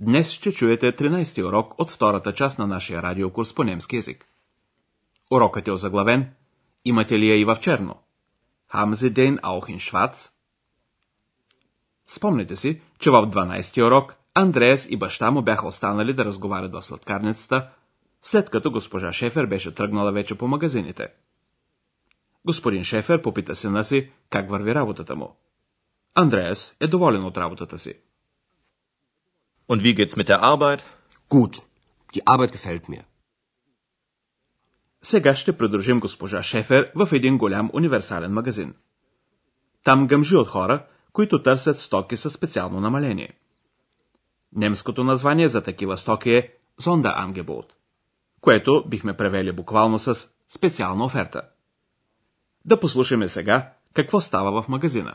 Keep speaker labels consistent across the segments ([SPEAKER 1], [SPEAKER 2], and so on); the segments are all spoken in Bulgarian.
[SPEAKER 1] днес ще чуете 13-ти урок от втората част на нашия радиокурс по немски язик. Урокът е озаглавен Имате ли я и в черно? Haben Sie den auch in? Спомните си, че в 12-ти урок Андреас и баща му бяха останали да разговарят в сладкарницата, след като госпожа Шефер беше тръгнала вече по магазините. Господин Шефер попита сина си как върви работата му. Андреас е доволен от работата си.
[SPEAKER 2] Und wie geht's mit der Arbeit?
[SPEAKER 3] Gut. Die Arbeit gefällt mir.
[SPEAKER 1] Сега ще придружим госпожа Шефер в един голям универсален магазин. Там гъмжи от хора, които търсят стоки със специално намаление. Немското название за такива стоки е Sonderangebot, което бихме превели буквално с специална оферта. Да послушаме сега какво става в магазина.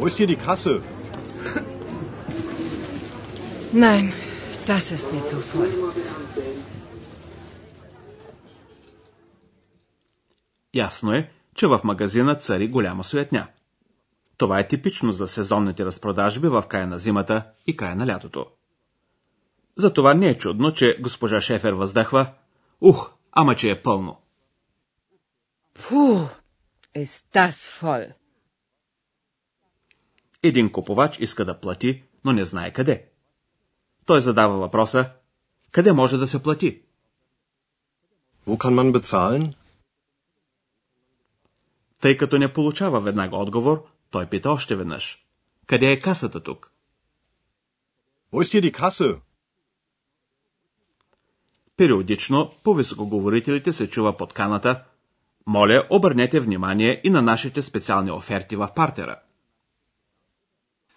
[SPEAKER 4] Wo ist hier die Kasse?
[SPEAKER 5] Nein, das ist mir zu voll.
[SPEAKER 1] Ясно е, че в магазина цари голяма суетня. Това е типично за сезонните разпродажби в края на зимата и края на лятото. Затова не е чудно, че госпожа Шефер въздъхва. Ух, ама че е пълно.
[SPEAKER 5] Puh, ist das voll.
[SPEAKER 1] Един купувач иска да плати, но не знае къде. Той задава въпроса, къде може да се плати?
[SPEAKER 4] Wo kann man bezahlen?
[SPEAKER 1] Тъй като не получава веднага отговор, той пита още веднъж. Къде е касата тук?
[SPEAKER 4] Wo ist hier die Kasse?
[SPEAKER 1] Периодично по високоговорителите се чува подканата Моля, обърнете внимание и на нашите специални оферти в партера.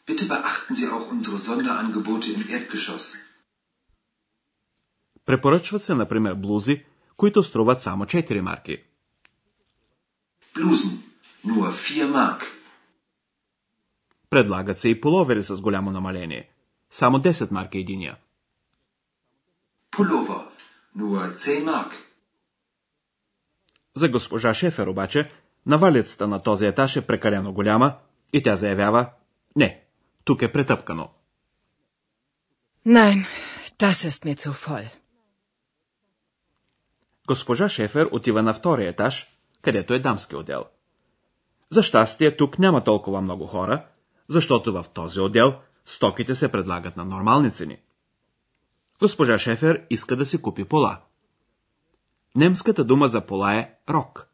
[SPEAKER 6] Bitte beachten Sie auch unsere Sonderangebote im Erdgeschoss.
[SPEAKER 1] Препоръчват се, например, блузи, които струват само 4 марки.
[SPEAKER 6] Blusen, nur 4 Mark.
[SPEAKER 1] Предлагат се и половери с голямо намаление. Само 10 марки единия.
[SPEAKER 6] Pullover, nur 10 Mark.
[SPEAKER 1] За госпожа Шефер обаче, навалицата на този етаж е прекалено голяма и тя заявява Не, тук е претъпкано.
[SPEAKER 5] Nein, das ist mir zu voll.
[SPEAKER 1] Госпожа Шефер отива на втория етаж, където е дамски отдел. За щастие, тук няма толкова много хора, защото в този отдел стоките се предлагат на нормални цени. Госпожа Шефер иска да си купи пола. Немската дума за пола е рок,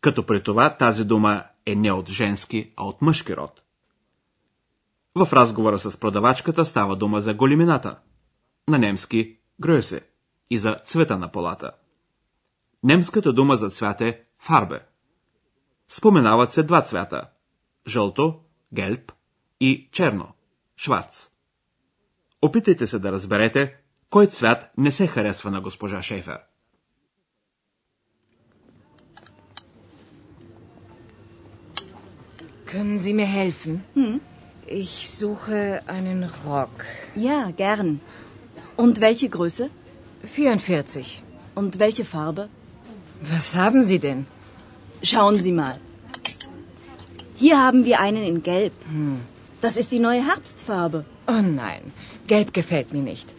[SPEAKER 1] като при това тази дума е не от женски, а от мъжки род. В разговора с продавачката става дума за големината, на немски гръсе и за цвета на полата. Немската дума за цвят е фарбе. Споменават се два цвята – жълто, гелб и черно, шварц. Опитайте се да разберете, кой цвят не се харесва на госпожа Шейфер.
[SPEAKER 5] Können Sie mir helfen? Ich suche einen Rock.
[SPEAKER 7] Ja, gern. Und welche Größe?
[SPEAKER 5] 44.
[SPEAKER 7] Und welche Farbe?
[SPEAKER 5] Was haben Sie denn?
[SPEAKER 7] Schauen Sie mal. Hier haben wir einen in Gelb. Das ist die neue Herbstfarbe.
[SPEAKER 5] Oh nein, gelb gefällt mir nicht.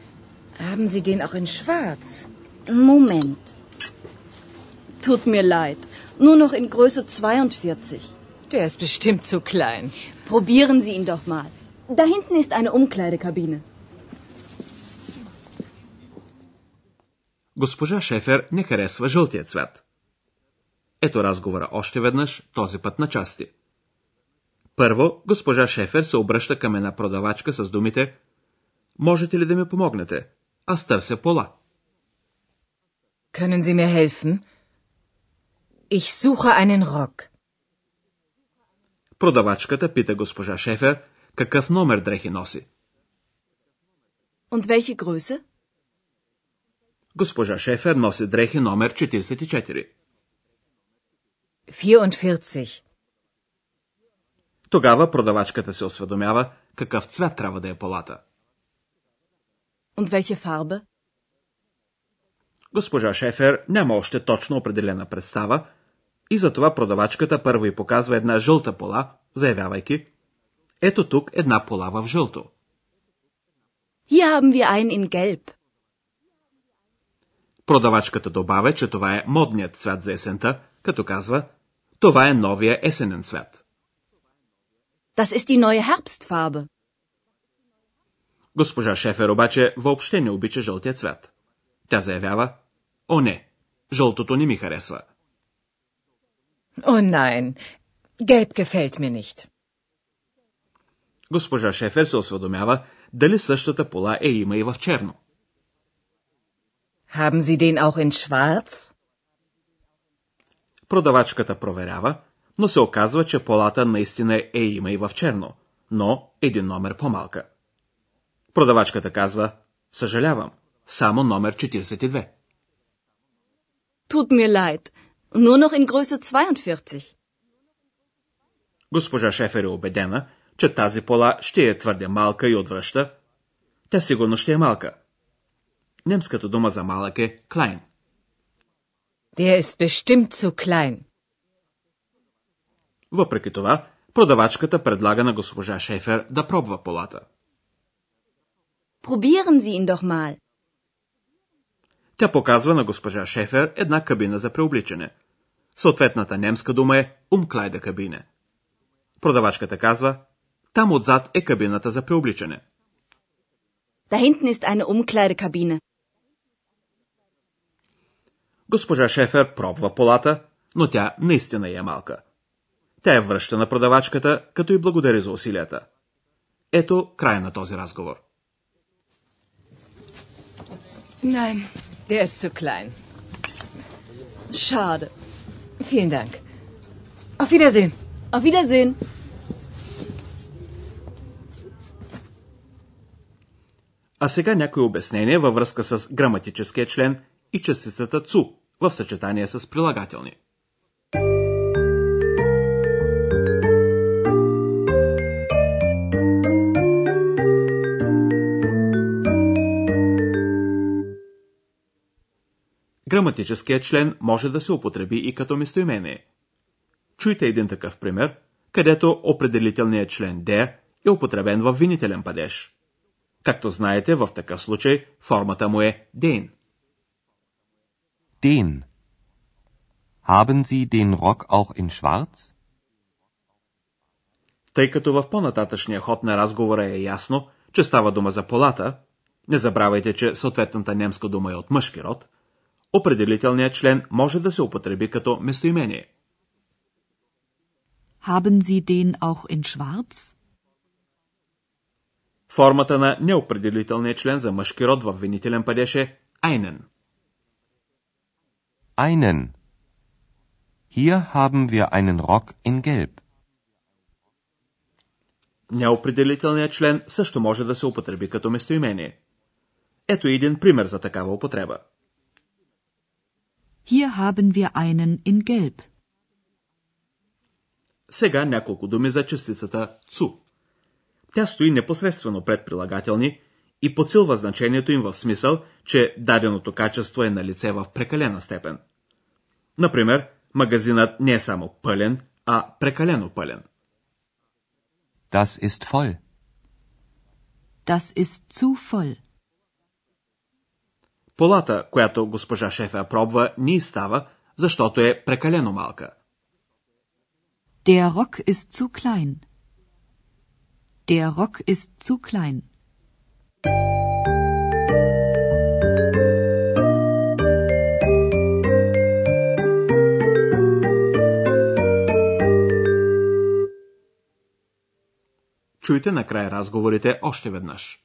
[SPEAKER 5] Haben Sie den auch in schwarz?
[SPEAKER 7] Moment. Tut mir leid. Nur noch in Größe 42.
[SPEAKER 5] Der ist bestimmt zu klein.
[SPEAKER 7] Probieren Sie ihn doch mal. Da hinten ist eine Umkleidekabine.
[SPEAKER 1] Госпожа Шефер не харесва жълтия цвят. Ето разговора още веднъж, този път на части. Първо, госпожа Шефер се обръща към една продавачка с думите Можете ли да ми помогнете? Аз търся пола.
[SPEAKER 5] Können Sie mir helfen? Ich suche einen Rock.
[SPEAKER 1] Продавачката пита госпожа Шефер какъв номер дрехи носи.
[SPEAKER 7] Und welche Größe?
[SPEAKER 1] Госпожа Шефер носи дрехи номер 44.
[SPEAKER 5] 44.
[SPEAKER 1] Тогава продавачката се осведомява какъв цвят трябва да е полата.
[SPEAKER 7] Und welche Farbe?
[SPEAKER 1] Госпожа Шефер няма още точно определена представа и затова продавачката първо и показва една жълта пола, заявявайки Ето тук една пола в жълто.
[SPEAKER 7] Hier haben wir einen in Gelb.
[SPEAKER 1] Продавачката добавя, че това е модният цвят за есента, като казва Това е новия есенен цвят.
[SPEAKER 7] Das ist die neue Herbstfarbe.
[SPEAKER 1] Госпожа Шефер обаче въобще не обича жълтия цвят. Тя заявява О не, жълтото не ми харесва.
[SPEAKER 5] Oh nein, gelb gefällt mir nicht.
[SPEAKER 1] Госпожа Шефер се осведомява дали същата пола е има и в черно.
[SPEAKER 5] Haben Sie den auch in schwarz?
[SPEAKER 1] Продавачката проверява, но се оказва, че полата наистина е има и в черно, но един номер по-малка. Продавачката казва, съжалявам, само номер 42.
[SPEAKER 7] Tut mir leid. Nur noch in Größe 42.
[SPEAKER 1] Госпожа Шефер е убедена, че тази пола ще е твърде малка и отвръща. Тя сигурно ще е малка. Немската дума за малък е klein.
[SPEAKER 5] Der ist bestimmt zu klein.
[SPEAKER 1] Въпреки това, продавачката предлага на госпожа Шефер да пробва полата.
[SPEAKER 7] Probieren Sie ihn doch mal.
[SPEAKER 1] Тя показва на госпожа Шефер една кабина за преобличане. Съответната немска дума е умклайда кабине. Продавачката казва, там отзад е кабината за преобличане.
[SPEAKER 7] Da hinten ist eine Umkleidekabine.
[SPEAKER 1] Госпожа Шефер пробва полата, но тя наистина е малка. Тя е връща на продавачката, като и благодари за усилията. Ето край на този разговор.
[SPEAKER 5] Nein, der ist zu klein.
[SPEAKER 7] Schade.
[SPEAKER 5] Vielen Dank. Auf Wiedersehen.
[SPEAKER 7] Auf Wiedersehen.
[SPEAKER 1] А сега някои обяснения във връзка с граматическия член и частицата цу в съчетание с прилагателни. Граматическият член може да се употреби и като местоимение. Чуйте един такъв пример, където определителният член der е употребен в винителен падеж. Както знаете, в такъв случай формата му е den.
[SPEAKER 8] Den. Haben Sie den Rock auch in schwarz?
[SPEAKER 1] Тъй като в по-нататъчния ход на разговора е ясно, че става дума за полата, не забравяйте, че съответната немска дума е от мъжки род, определителният член може да се употреби като местоимение.
[SPEAKER 9] Haben Sie den auch in schwarz?
[SPEAKER 1] Формата на неопределителния член за мъжки род в винителен падеж е einen.
[SPEAKER 8] Einen. Hier haben wir einen Rock in Gelb.
[SPEAKER 1] Неопределителният член също може да се употреби като местоимение. Ето един пример за такава употреба.
[SPEAKER 9] Hier haben wir einen in Gelb.
[SPEAKER 1] Сега няколко думи за частицата цу. Тя стои непосредствено пред прилагателни и подсилва значението им в смисъл, че даденото качество е на лице в прекалена степен. Например, магазинът не е само пълен, а прекалено пълен.
[SPEAKER 8] Das ist voll.
[SPEAKER 9] Das ist zu voll.
[SPEAKER 1] Полата, която госпожа Шефа пробва, ни става, защото е прекалено малка.
[SPEAKER 9] Der Rock ist zu klein. Der Rock ist zu klein.
[SPEAKER 1] Чуйте накрая разговорите още веднъж.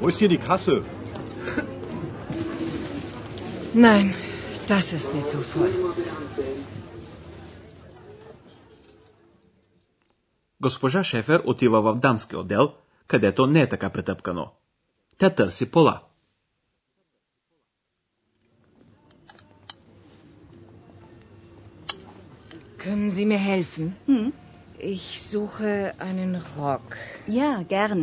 [SPEAKER 4] Wo ist hier die Kasse?
[SPEAKER 5] Nein, das ist mir zu voll.
[SPEAKER 1] Госпожа Шефер отива в дамски отдел, където не е така претъпкано. Тя търси пола.
[SPEAKER 5] Können Sie mir helfen?
[SPEAKER 7] Hm?
[SPEAKER 5] Ich suche einen Rock.
[SPEAKER 7] Ja, gern.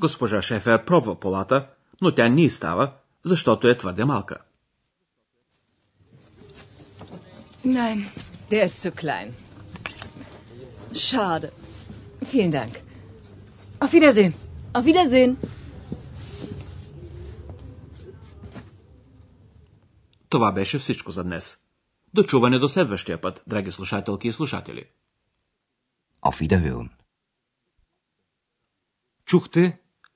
[SPEAKER 1] Госпожа Шефер пробва полата, но тя не й става, защото е твърде малка.
[SPEAKER 5] Nein, der ist zu klein.
[SPEAKER 7] Schade.
[SPEAKER 5] Vielen Dank. Auf Wiedersehen.
[SPEAKER 7] Auf Wiedersehen.
[SPEAKER 1] Това беше всичко за днес. До чуване до следващия път, драги слушателки и слушатели.
[SPEAKER 3] Auf Wiederhören.
[SPEAKER 10] Чухте